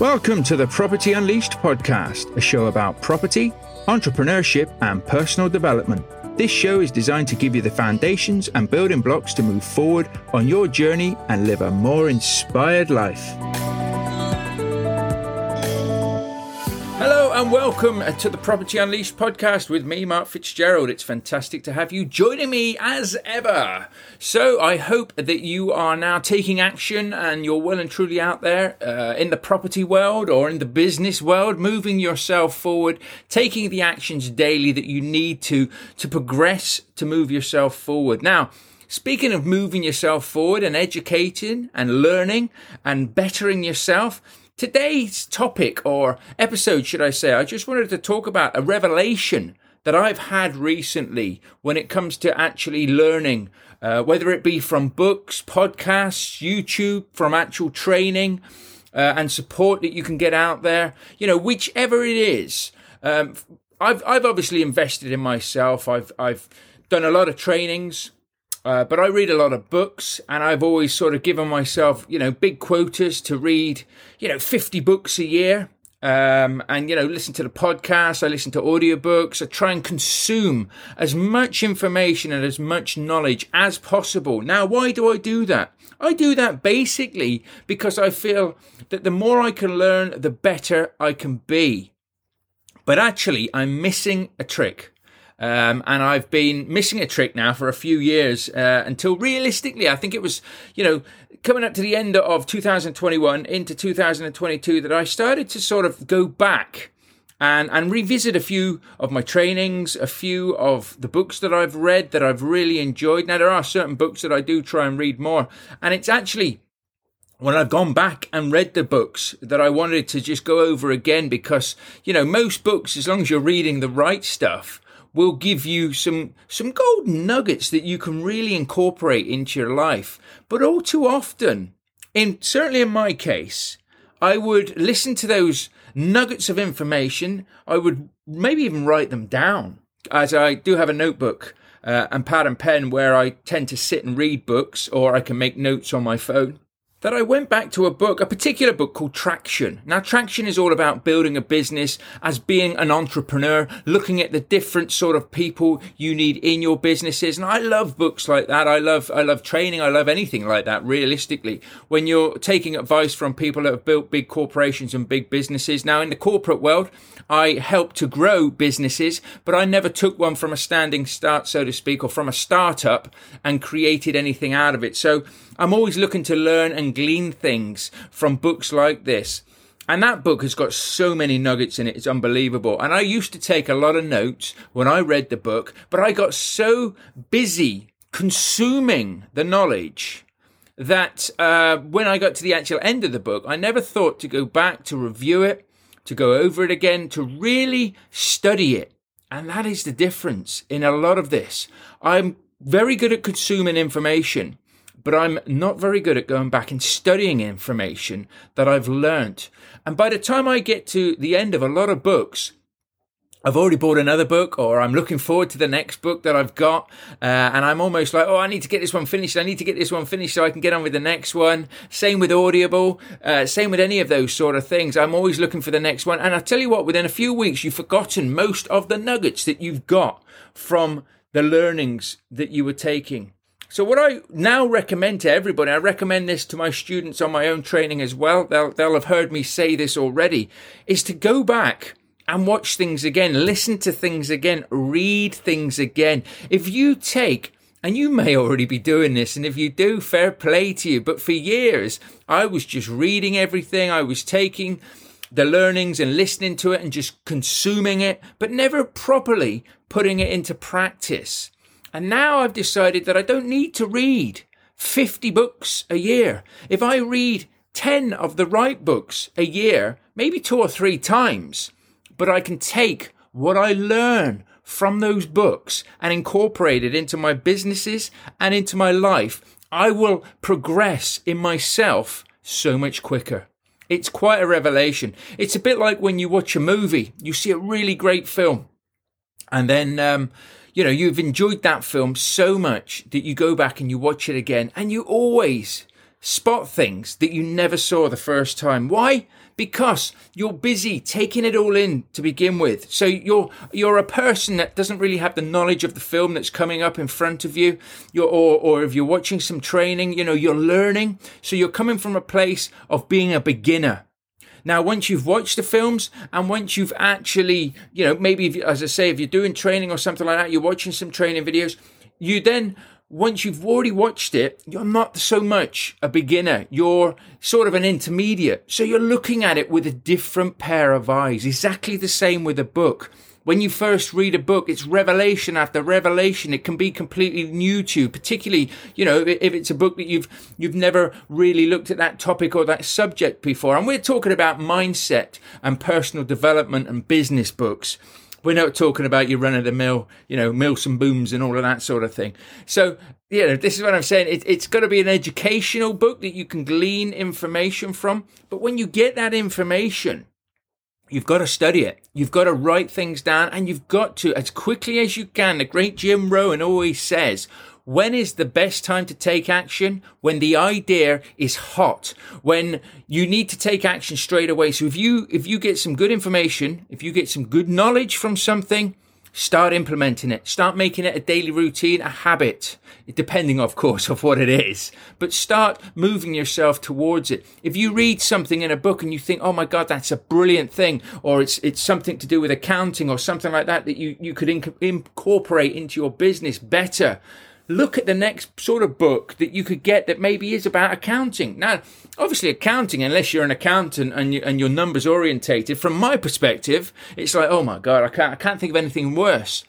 Welcome to the Property Unleashed podcast, a show about property, entrepreneurship, and personal development. This show is designed to give you the foundations and building blocks to move forward on your journey and live a more inspired life. And welcome to the Property Unleashed podcast with me, Mark Fitzgerald. It's fantastic to have you joining me as ever. So, I hope that you are now taking action and you're well and truly out there uh, in the property world or in the business world, moving yourself forward, taking the actions daily that you need to to progress to move yourself forward. Now, Speaking of moving yourself forward and educating and learning and bettering yourself, Today's topic, or episode, should I say, I just wanted to talk about a revelation that I've had recently when it comes to actually learning, uh, whether it be from books, podcasts, YouTube, from actual training uh, and support that you can get out there. You know, whichever it is. Um, I've I've obviously invested in myself. I've I've done a lot of trainings. Uh, but I read a lot of books, and I've always sort of given myself, you know, big quotas to read, you know, 50 books a year. Um, and you know, listen to the podcast. I listen to audiobooks. I try and consume as much information and as much knowledge as possible. Now, why do I do that? I do that basically because I feel that the more I can learn, the better I can be. But actually, I'm missing a trick. Um, and I've been missing a trick now for a few years uh, until realistically, I think it was, you know, coming up to the end of 2021 into 2022 that I started to sort of go back and, and revisit a few of my trainings, a few of the books that I've read that I've really enjoyed. Now, there are certain books that I do try and read more, and it's actually when I've gone back and read the books that I wanted to just go over again because, you know, most books, as long as you're reading the right stuff, will give you some some golden nuggets that you can really incorporate into your life. But all too often, in certainly in my case, I would listen to those nuggets of information. I would maybe even write them down, as I do have a notebook uh, and pad and pen where I tend to sit and read books, or I can make notes on my phone that I went back to a book, a particular book called Traction. Now, Traction is all about building a business as being an entrepreneur, looking at the different sort of people you need in your businesses. And I love books like that. I love, I love training. I love anything like that, realistically. When you're taking advice from people that have built big corporations and big businesses. Now, in the corporate world, I help to grow businesses, but I never took one from a standing start, so to speak, or from a startup and created anything out of it. So I'm always looking to learn and glean things from books like this. And that book has got so many nuggets in it, it's unbelievable. And I used to take a lot of notes when I read the book, but I got so busy consuming the knowledge that uh, when I got to the actual end of the book, I never thought to go back to review it, to go over it again, to really study it. And that is the difference in a lot of this. I'm very good at consuming information, but I'm not very good at going back and studying information that I've learnt. And by the time I get to the end of a lot of books, I've already bought another book, or I'm looking forward to the next book that I've got, uh, and I'm almost like, oh, I need to get this one finished. I need to get this one finished so I can get on with the next one. Same with Audible, uh, same with any of those sort of things. I'm always looking for the next one, and I tell you what, within a few weeks, you've forgotten most of the nuggets that you've got from the learnings that you were taking. So what I now recommend to everybody, I recommend this to my students on my own training as well. They'll, they'll have heard me say this already, is to go back and watch things again, listen to things again, read things again. If you take and you may already be doing this, and if you do, fair play to you. But for years, I was just reading everything. I was taking the learnings and listening to it and just consuming it, but never properly putting it into practice. And now I've decided that I don't need to read 50 books a year. If I read 10 of the right books a year, maybe two or three times, but I can take what I learn from those books and incorporate it into my businesses and into my life, I will progress in myself so much quicker. It's quite a revelation. It's a bit like when you watch a movie, you see a really great film, and then um, you know, you've enjoyed that film so much that you go back and you watch it again and you always spot things that you never saw the first time. Why? because you're busy taking it all in to begin with. So you're you're a person that doesn't really have the knowledge of the film that's coming up in front of you. You're, or or if you're watching some training, you know, you're learning. So you're coming from a place of being a beginner. Now, once you've watched the films and once you've actually, you know, maybe if, as I say, if you're doing training or something like that, you're watching some training videos, you then once you've already watched it, you're not so much a beginner. You're sort of an intermediate. So you're looking at it with a different pair of eyes. Exactly the same with a book. When you first read a book, it's revelation after revelation. It can be completely new to you, particularly, you know, if it's a book that you've, you've never really looked at that topic or that subject before. And we're talking about mindset and personal development and business books. We're not talking about your run of the mill, you know, Mills and Boons and all of that sort of thing. So, you know, this is what I'm saying. It, it's got to be an educational book that you can glean information from. But when you get that information, You've got to study it. You've got to write things down and you've got to, as quickly as you can, the great Jim Rohn always says, when is the best time to take action? When the idea is hot, when you need to take action straight away. So if you, if you get some good information, if you get some good knowledge from something, start implementing it. Start making it a daily routine, a habit, depending, of course, of what it is. But start moving yourself towards it. If you read something in a book and you think, oh my God, that's a brilliant thing, or it's, it's something to do with accounting or something like that that you, you could inc- incorporate into your business better, look at the next sort of book that you could get that maybe is about accounting. Now, obviously, accounting, unless you're an accountant and, you, and you're numbers orientated, from my perspective, it's like, oh my God, I can't, I can't think of anything worse.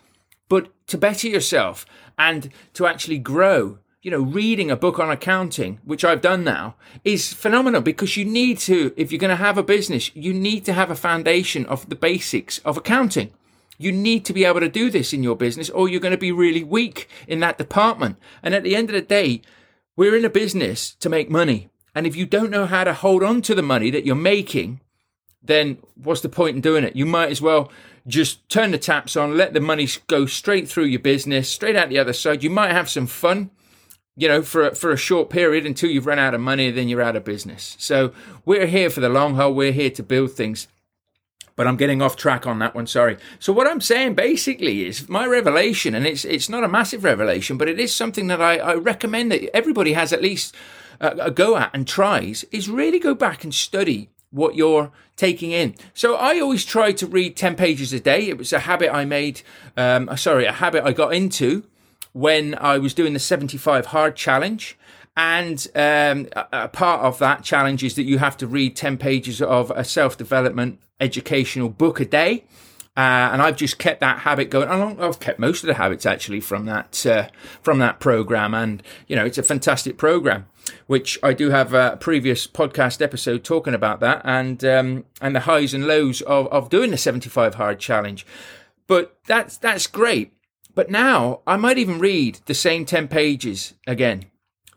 But to better yourself and to actually grow, you know, reading a book on accounting, which I've done now, is phenomenal because you need to, if you're going to have a business, you need to have a foundation of the basics of accounting. You need to be able to do this in your business or you're going to be really weak in that department. And at the end of the day, we're in a business to make money. And if you don't know how to hold on to the money that you're making, then what's the point in doing it? You might as well just turn the taps on, let the money go straight through your business, straight out the other side. You might have some fun, you know, for a, for a short period until you've run out of money, then you're out of business. So we're here for the long haul. We're here to build things but I'm getting off track on that one. Sorry. So what I'm saying basically is my revelation, and it's it's not a massive revelation, but it is something that I, I recommend that everybody has at least a, a go at and tries. Is really go back and study what you're taking in. So I always try to read ten pages a day. It was a habit I made. Um, uh, sorry, a habit I got into when I was doing the 75 hard challenge. And um, a, part of that challenge is that you have to read 10 pages of a self development educational book a day. Uh, and I've just kept that habit going. I've kept most of the habits actually from that uh, from that program, and you know it's a fantastic program. Which I do have a previous podcast episode talking about that, and um, and the highs and lows of, of doing the seventy five hard challenge. But that's that's great. But now I might even read the same ten pages again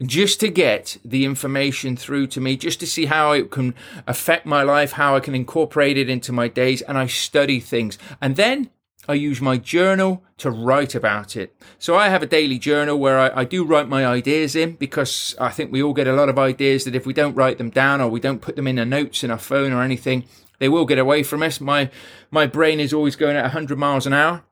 just to get the information through to me, just to see how it can affect my life, how I can incorporate it into my days, and I study things. And then I use my journal to write about it. So I have a daily journal where I, I, do write my ideas in because I think we all get a lot of ideas that if we don't write them down or we don't put them in the notes in our phone or anything, they will get away from us. My, my brain is always going at 100 miles an hour.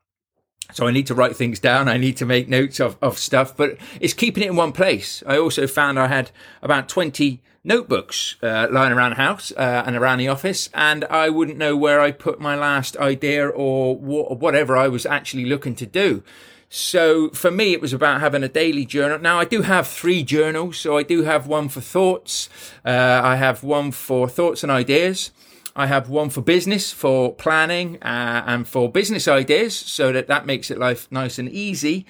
So I need to write things down. I need to make notes of, of stuff, but it's keeping it in one place. I also found I had about 20 notebooks uh, lying around the house uh, and around the office, and I wouldn't know where I put my last idea or wh- whatever I was actually looking to do. So for me, it was about having a daily journal. Now I do have three journals. So I do have one for thoughts. Uh, I have one for thoughts and ideas. I have one for business, for planning, uh, and for business ideas, so that that makes it life nice and easy.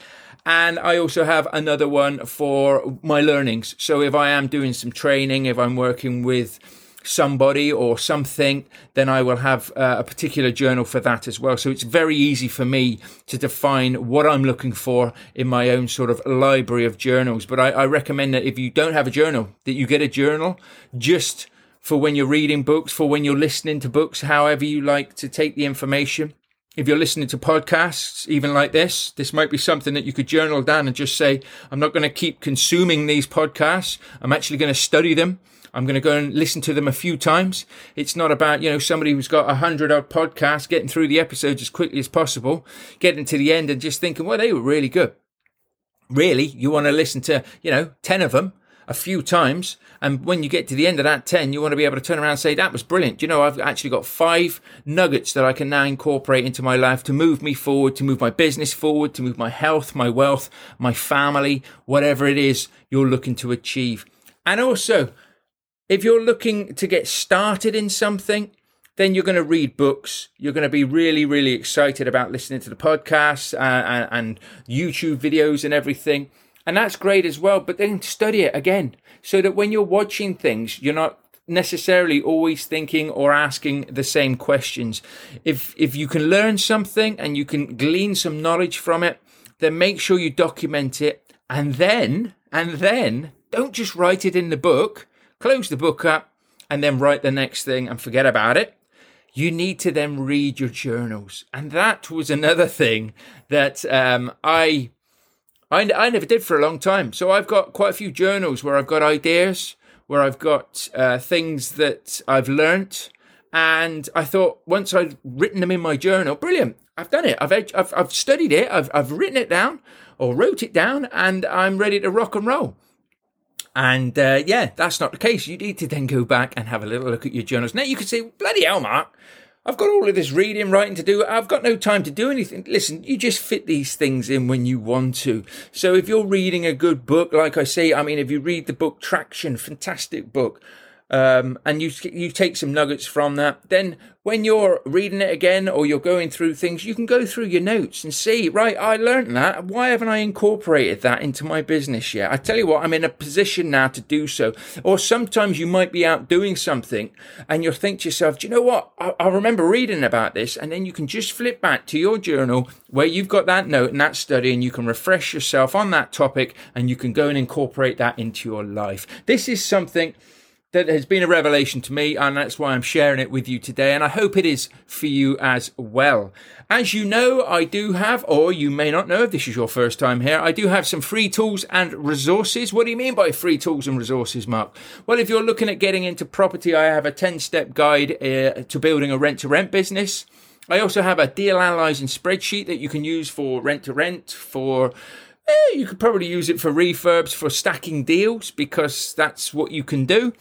And I also have another one for my learnings. So if I am doing some training, if I'm working with somebody or something, then I will have uh, a particular journal for that as well. So it's very easy for me to define what I'm looking for in my own sort of library of journals. But I, I recommend that if you don't have a journal, that you get a journal just for when you're reading books, for when you're listening to books, however you like to take the information. if you're listening to podcasts, even like this, this might be something that you could journal down and just say, I'm not going to keep consuming these podcasts. I'm actually going to study them. I'm going to go and listen to them a few times. It's not about, you know, somebody who's got a hundred odd podcasts getting through the episodes as quickly as possible, getting to the end and just thinking, well, they were really good. Really, you want to listen to, you know, 10 of them a few times. And when you get to the end of that 10, you want to be able to turn around and say, that was brilliant. You know, I've actually got five nuggets that I can now incorporate into my life to move me forward, to move my business forward, to move my health, my wealth, my family, whatever it is you're looking to achieve. And also, if you're looking to get started in something, then you're going to read books. You're going to be really, really excited about listening to the podcasts uh, and, and YouTube videos and everything. And that's great as well. But then study it again so that when you're watching things, you're not necessarily always thinking or asking the same questions. If, if you can learn something and you can glean some knowledge from it, then make sure you document it. And then, and then don't just write it in the book, close the book up and then write the next thing and forget about it you need to then read your journals. And that was another thing that um, I, I, I never did for a long time. So I've got quite a few journals where I've got ideas, where I've got uh, things that I've learnt. And I thought once I'd written them in my journal, brilliant, I've done it. I've, I've, I've studied it. I've, I've written it down or wrote it down and I'm ready to rock and roll. And uh, yeah, that's not the case. You need to then go back and have a little look at your journals. Now you can say, bloody hell, Mark, I've got all of this reading, writing to do. I've got no time to do anything. Listen, you just fit these things in when you want to. So if you're reading a good book, like I say, I mean, if you read the book Traction, fantastic book um, and you you take some nuggets from that. Then when you're reading it again or you're going through things, you can go through your notes and see, right, I learned that. Why haven't I incorporated that into my business yet? I tell you what, I'm in a position now to do so. Or sometimes you might be out doing something and you'll think to yourself, do you know what? I, I remember reading about this. And then you can just flip back to your journal where you've got that note and that study and you can refresh yourself on that topic and you can go and incorporate that into your life. This is something that has been a revelation to me, and that's why I'm sharing it with you today. And I hope it is for you as well. As you know, I do have, or you may not know if this is your first time here, I do have some free tools and resources. What do you mean by free tools and resources, Mark? Well, if you're looking at getting into property, I have a 10 step guide uh, to building a rent to rent business. I also have a deal analyzing spreadsheet that you can use for rent to rent, for eh, you could probably use it for refurbs, for stacking deals, because that's what you can do.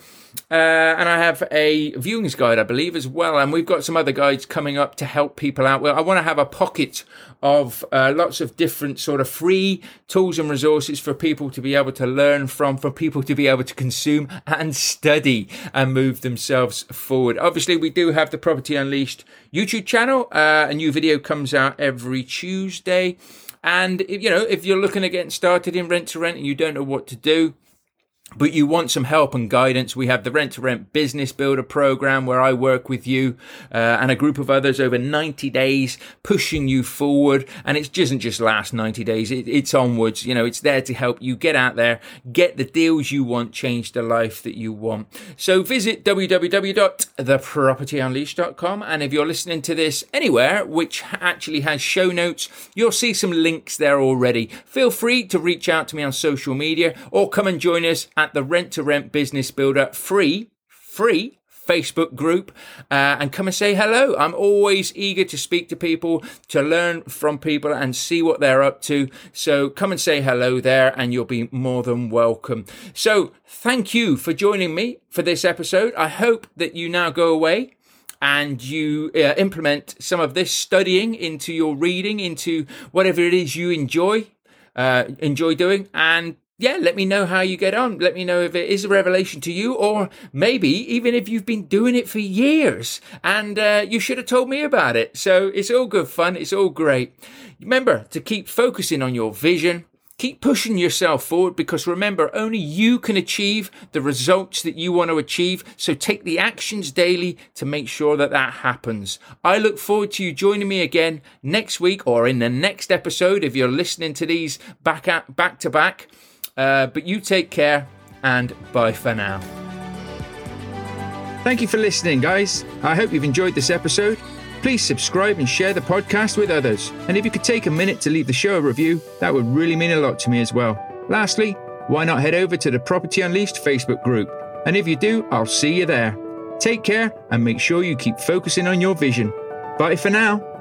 Uh, and I have a viewings guide, I believe, as well. And we've got some other guides coming up to help people out. Well, I want to have a pocket of uh, lots of different sort of free tools and resources for people to be able to learn from, for people to be able to consume and study and move themselves forward. Obviously, we do have the Property Unleashed YouTube channel. Uh, a new video comes out every Tuesday. And, you know, if you're looking at getting started in rent to rent and you don't know what to do, but you want some help and guidance, we have the Rent to Rent Business Builder program where I work with you uh, and a group of others over 90 days, pushing you forward. And it doesn't just last 90 days, it, it's onwards. You know, it's there to help you get out there, get the deals you want, change the life that you want. So visit www.thepropertyunleashed.com. And if you're listening to this anywhere, which actually has show notes, you'll see some links there already. Feel free to reach out to me on social media or come and join us at the Rent to Rent Business Builder free, free Facebook group uh, and come and say hello. I'm always eager to speak to people, to learn from people and see what they're up to. So come and say hello there and you'll be more than welcome. So thank you for joining me for this episode. I hope that you now go away and you uh, implement some of this studying into your reading, into whatever it is you enjoy, uh, enjoy doing and yeah, let me know how you get on. Let me know if it is a revelation to you, or maybe even if you've been doing it for years and uh, you should have told me about it. So it's all good fun. It's all great. Remember to keep focusing on your vision. Keep pushing yourself forward because remember, only you can achieve the results that you want to achieve. So take the actions daily to make sure that that happens. I look forward to you joining me again next week or in the next episode if you're listening to these back at, back to back. Uh, but you take care and bye for now. Thank you for listening, guys. I hope you've enjoyed this episode. Please subscribe and share the podcast with others. And if you could take a minute to leave the show a review, that would really mean a lot to me as well. Lastly, why not head over to the Property Unleashed Facebook group? And if you do, I'll see you there. Take care and make sure you keep focusing on your vision. Bye for now.